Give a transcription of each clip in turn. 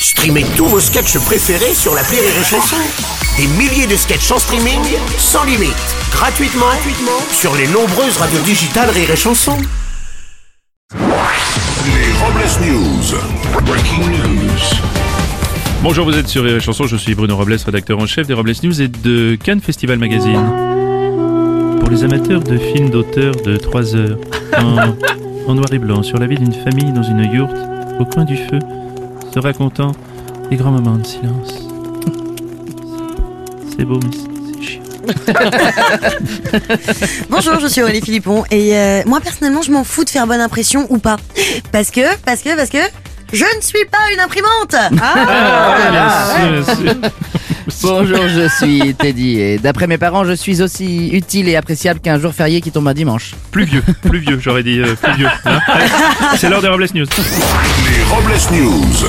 Streamez tous vos sketchs préférés sur la Rire et Chanson. Des milliers de sketchs en streaming, sans limite, gratuitement, gratuitement sur les nombreuses radios digitales Rire et Chanson. Les Robles News. Breaking news. Bonjour, vous êtes sur Rire et Chanson, je suis Bruno Robles, rédacteur en chef des Robles News et de Cannes Festival Magazine. Pour les amateurs de films d'auteur de 3 heures, en, en noir et blanc, sur la vie d'une famille dans une yourte, au coin du feu, se racontant des grands moments de silence. C'est beau, mais c'est- chiant. Bonjour, je suis Aurélie Philippon et euh, moi personnellement je m'en fous de faire bonne impression ou pas. Parce que, parce que, parce que je ne suis pas une imprimante Ah, bien sûr, bien sûr. Bonjour, je suis Teddy et d'après mes parents, je suis aussi utile et appréciable qu'un jour férié qui tombe un dimanche. Plus vieux, plus vieux, j'aurais dit euh, plus vieux. hein. Allez, c'est l'heure des Robles News. Les Robles News.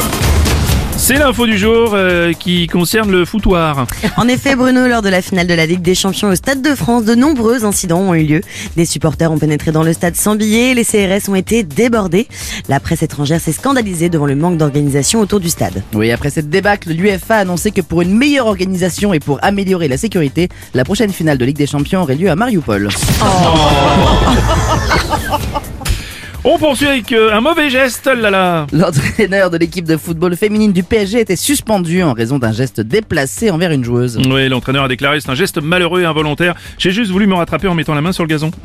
C'est l'info du jour euh, qui concerne le foutoir. En effet Bruno, lors de la finale de la Ligue des Champions au Stade de France, de nombreux incidents ont eu lieu. Des supporters ont pénétré dans le stade sans billets, les CRS ont été débordés. La presse étrangère s'est scandalisée devant le manque d'organisation autour du stade. Oui, après cette débâcle, l'UFA a annoncé que pour une meilleure organisation et pour améliorer la sécurité, la prochaine finale de Ligue des Champions aurait lieu à Mariupol. On poursuit avec euh, un mauvais geste, oh là là. L'entraîneur de l'équipe de football féminine du PSG était suspendu en raison d'un geste déplacé envers une joueuse. Oui, l'entraîneur a déclaré c'est un geste malheureux et involontaire. J'ai juste voulu me rattraper en mettant la main sur le gazon.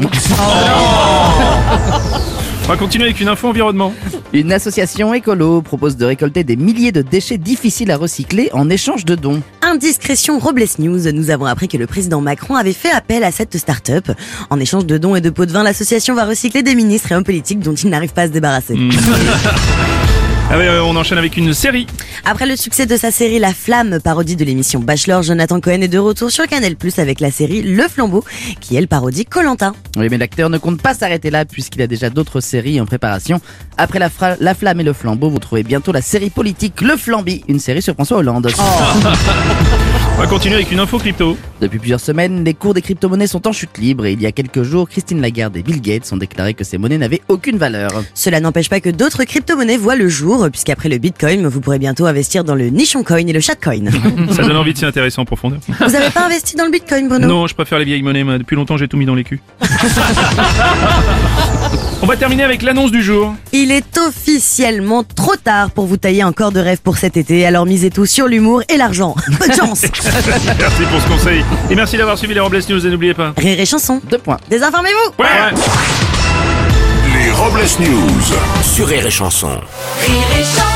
On va continuer avec une info environnement. Une association écolo propose de récolter des milliers de déchets difficiles à recycler en échange de dons. Indiscrétion Robles News, nous avons appris que le président Macron avait fait appel à cette start-up. En échange de dons et de pots de vin, l'association va recycler des ministres et hommes politiques dont il n'arrive pas à se débarrasser. Ah ouais, ouais, on enchaîne avec une série. Après le succès de sa série La Flamme, parodie de l'émission Bachelor, Jonathan Cohen est de retour sur Canal+, avec la série Le Flambeau, qui elle parodie Colanta. Oui, mais l'acteur ne compte pas s'arrêter là puisqu'il a déjà d'autres séries en préparation. Après la, Fra- la Flamme et le Flambeau, vous trouvez bientôt la série politique Le Flambi, une série sur François Hollande. On va continuer avec une info crypto. Depuis plusieurs semaines, les cours des crypto-monnaies sont en chute libre et il y a quelques jours, Christine Lagarde et Bill Gates ont déclaré que ces monnaies n'avaient aucune valeur. Cela n'empêche pas que d'autres crypto-monnaies voient le jour, puisqu'après le Bitcoin, vous pourrez bientôt investir dans le Nichon Coin et le Chatcoin. Ça donne envie de s'y intéresser en profondeur. vous avez pas investi dans le Bitcoin, Bruno? Non, je préfère les vieilles monnaies. moi. Depuis longtemps, j'ai tout mis dans les culs. On va terminer avec l'annonce du jour. Il est officiellement trop tard pour vous tailler un corps de rêve pour cet été, alors misez tout sur l'humour et l'argent. Bonne chance Merci pour ce conseil. Et merci d'avoir suivi les Robles News et n'oubliez pas. Rire et chanson. Deux points. Désinformez-vous Ouais, ouais. Les Robles News. Sur Rire et Chanson. Rire et chanson